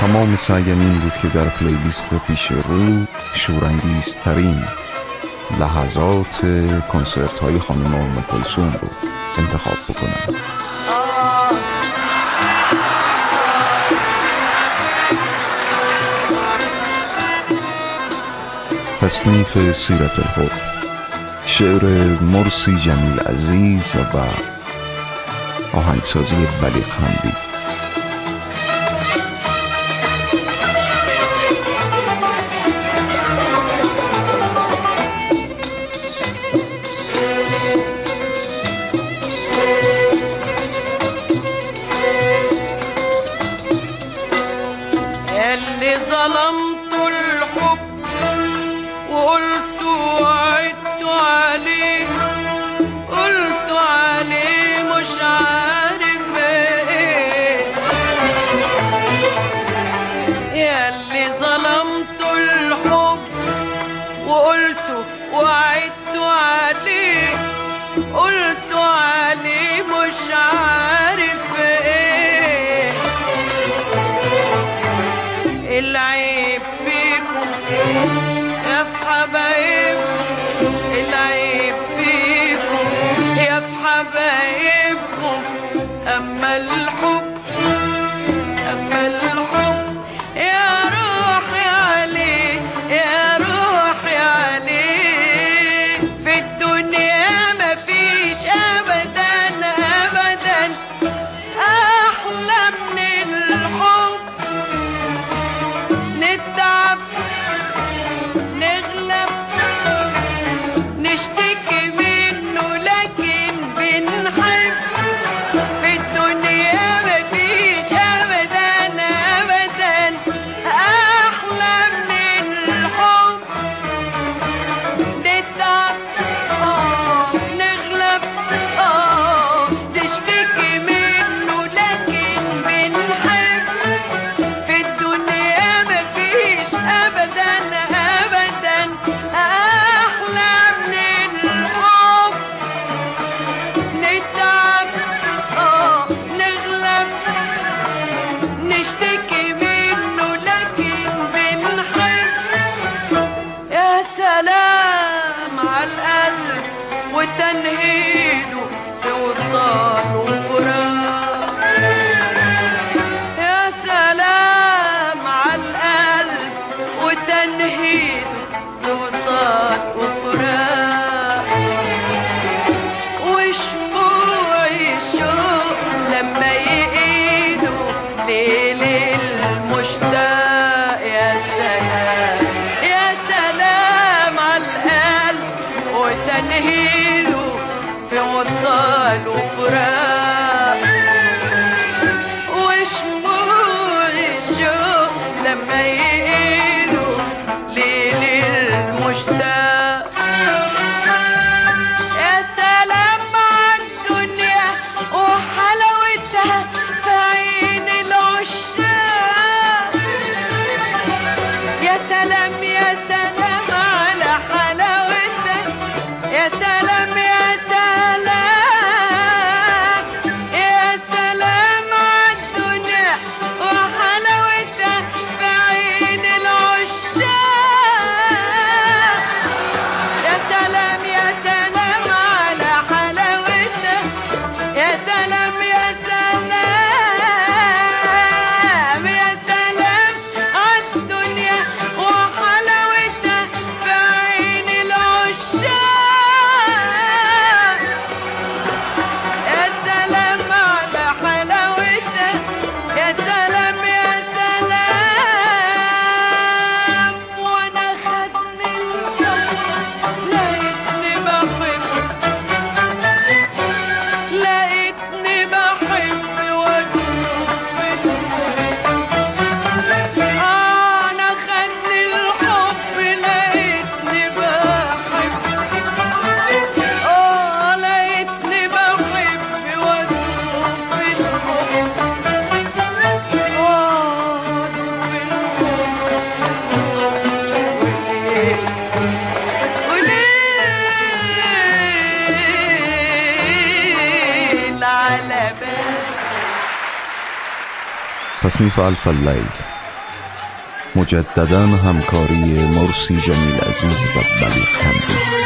تمام سعیم این بود که در پلیلیست پیش رو شورانگیزترین لحظات کنسرت های خانم آمه کلسوم رو انتخاب بکنم. تصنیف سیرت الحب شعر مرسی جمیل عزیز و آهنگسازی بلیق اللي وقلت وعدت عليه قلت عليه مش عارف تصنیف الف اللیل. مجددا همکاری مرسی جمیل عزیز و بلیغ همدی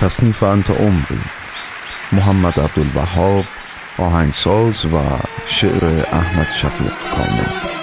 تصنیف انت عمری. محمد عبدالوهاب آهنگساز و شعر احمد شفیق کامل.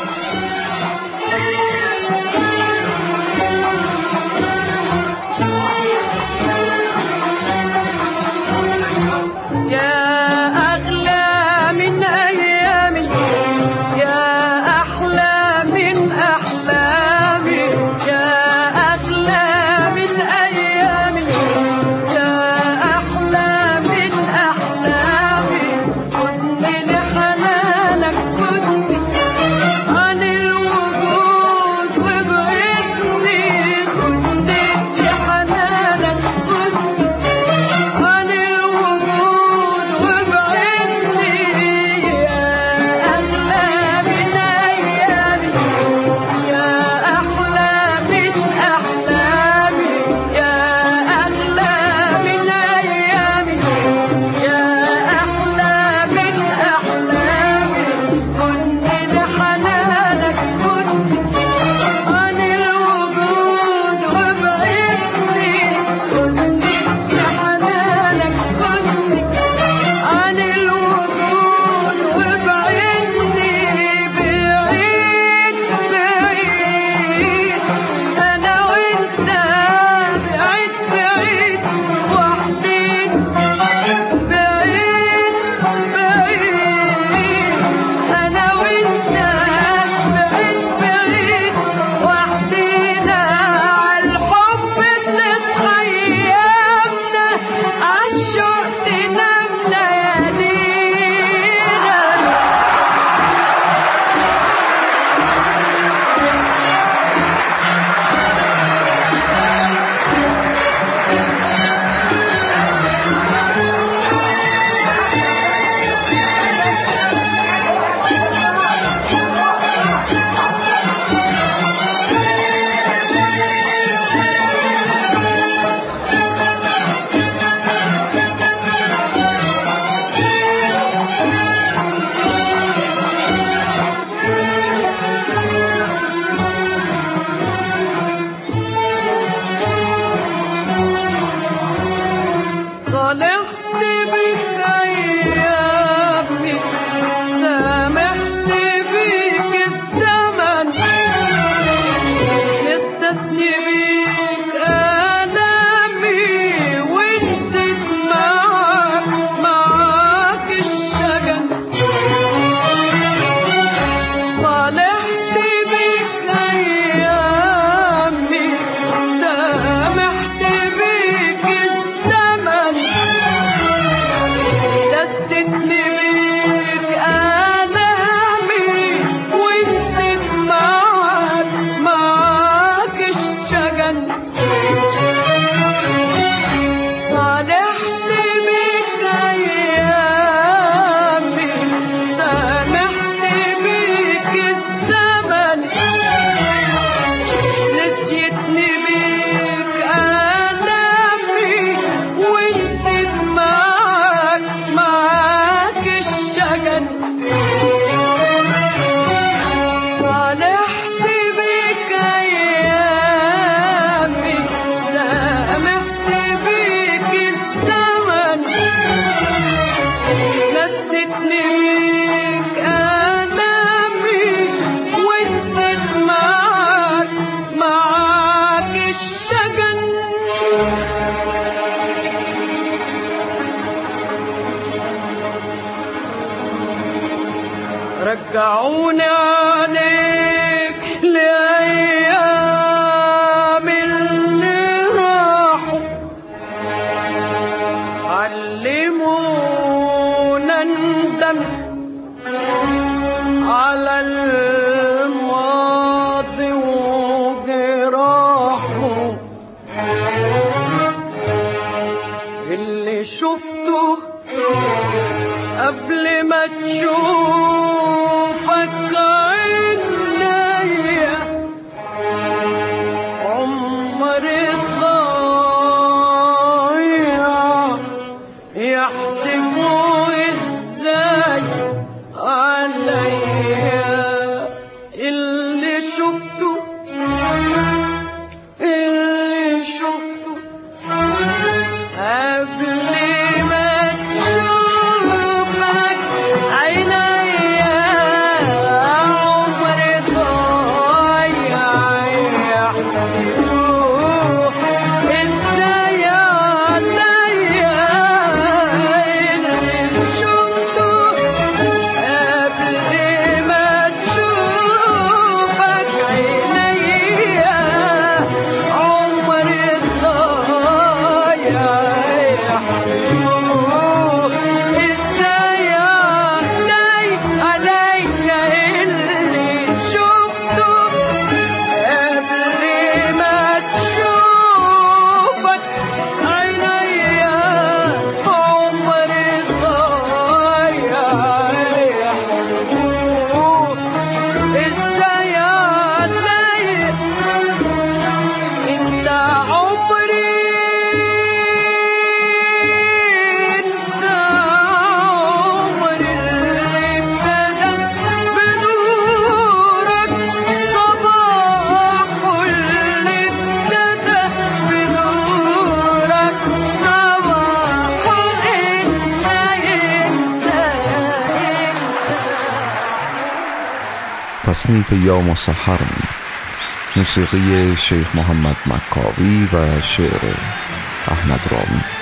تصنیف یا مسحر موسیقی شیخ محمد مکاوی و شعر احمد رامی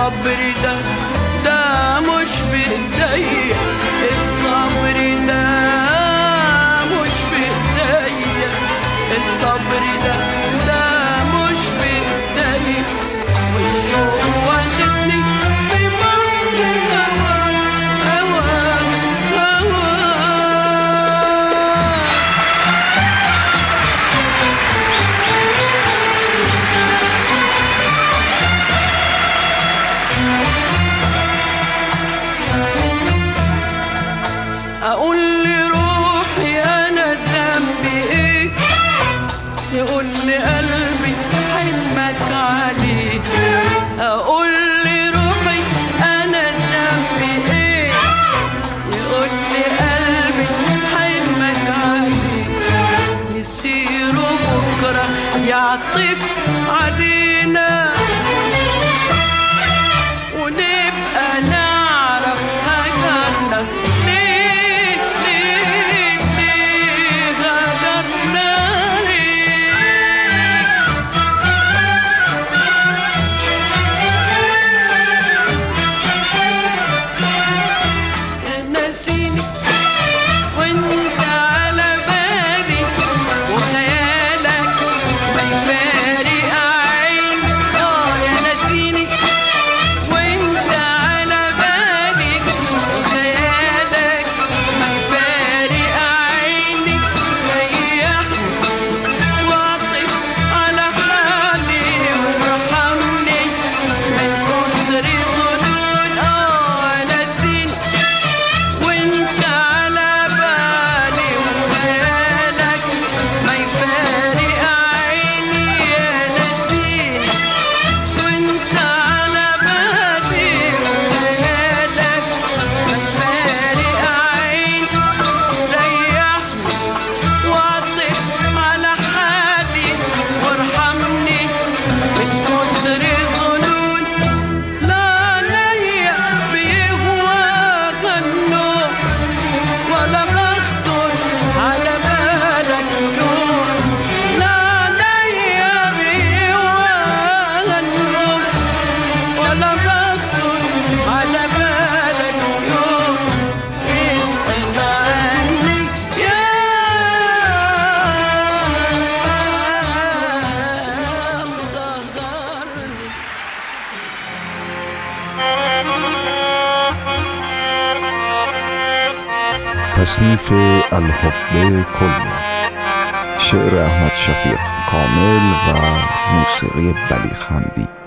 I'll be there. به کل. شعر احمد شفیق کامل و موسیقی بلیخ حمدی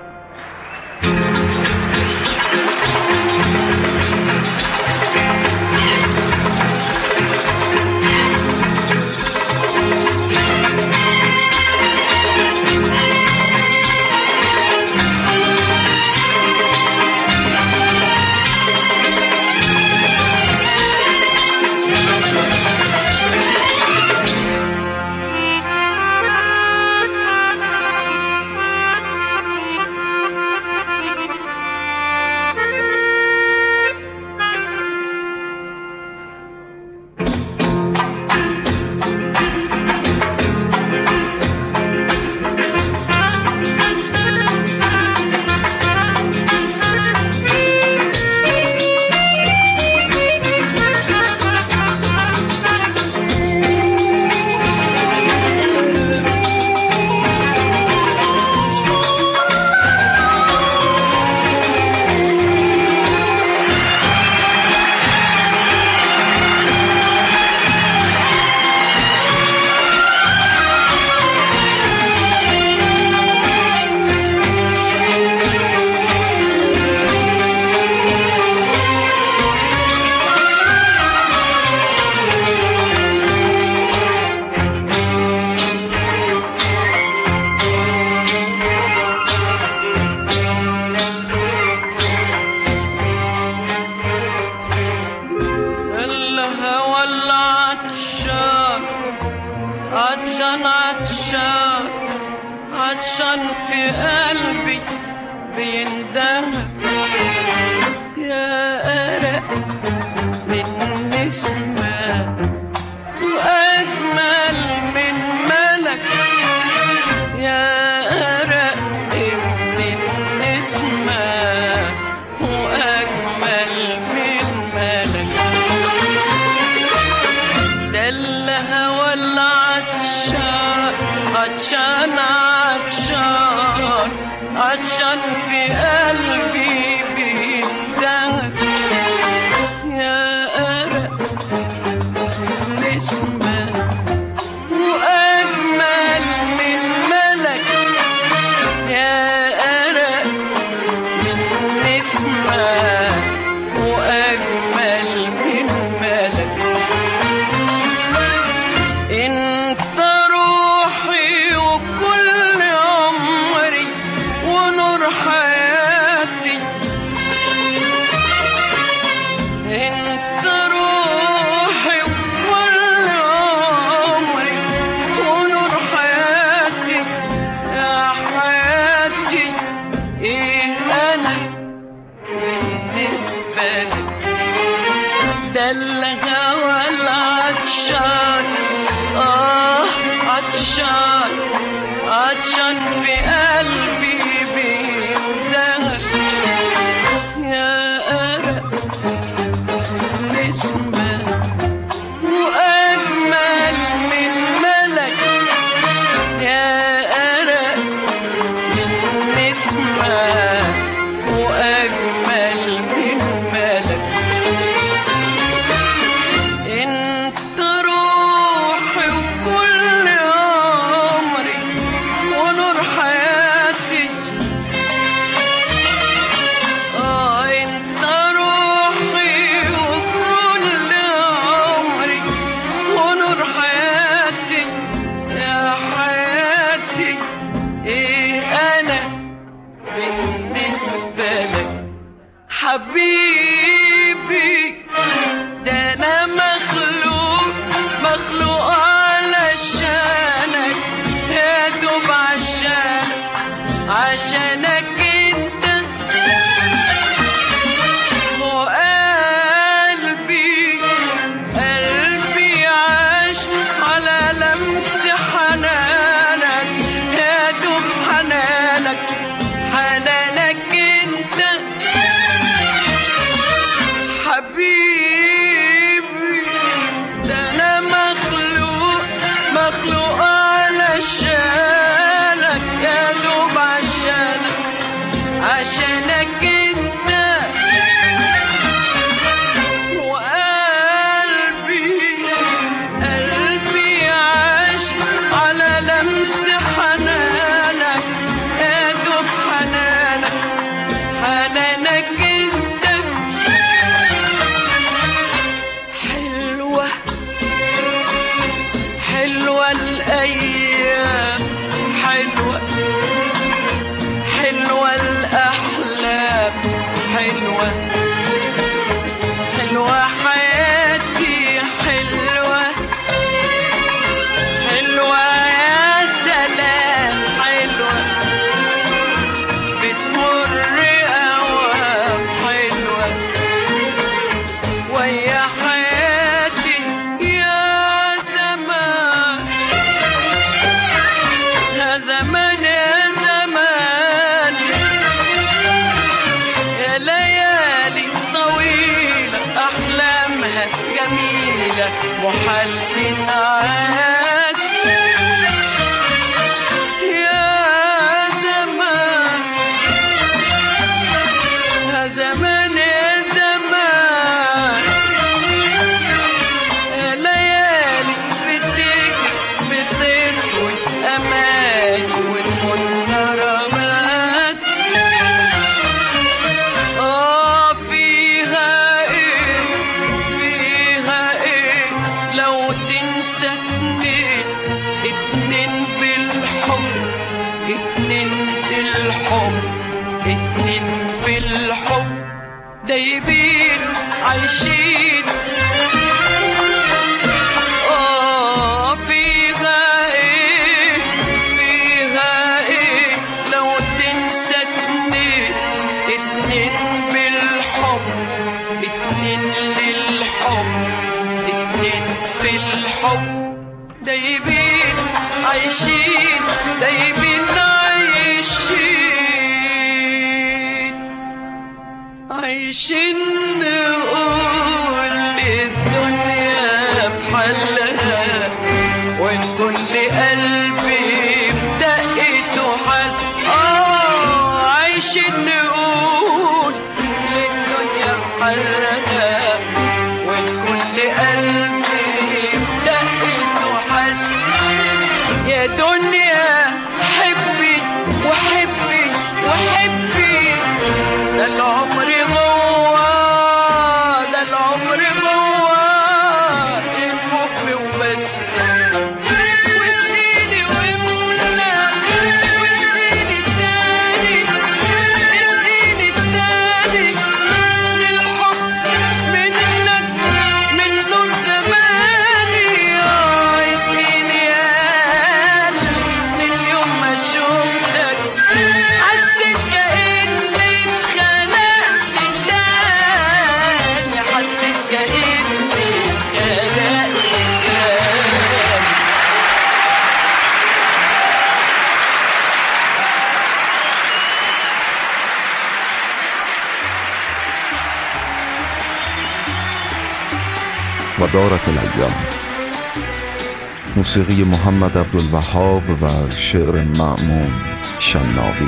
ده الهوى العطشان آه عطشان. عطشان في قلبي. مدايبين عايشين. و دارت الایام. موسیقی محمد عبدالوهاب و شعر معمون شناوی.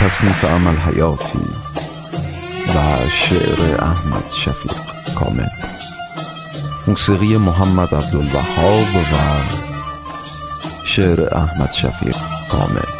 تصنیف عمل حیاتی و شعر احمد شفیق کامل. موسیقی محمد عبدالوهاب و شعر احمد شفیق کامل.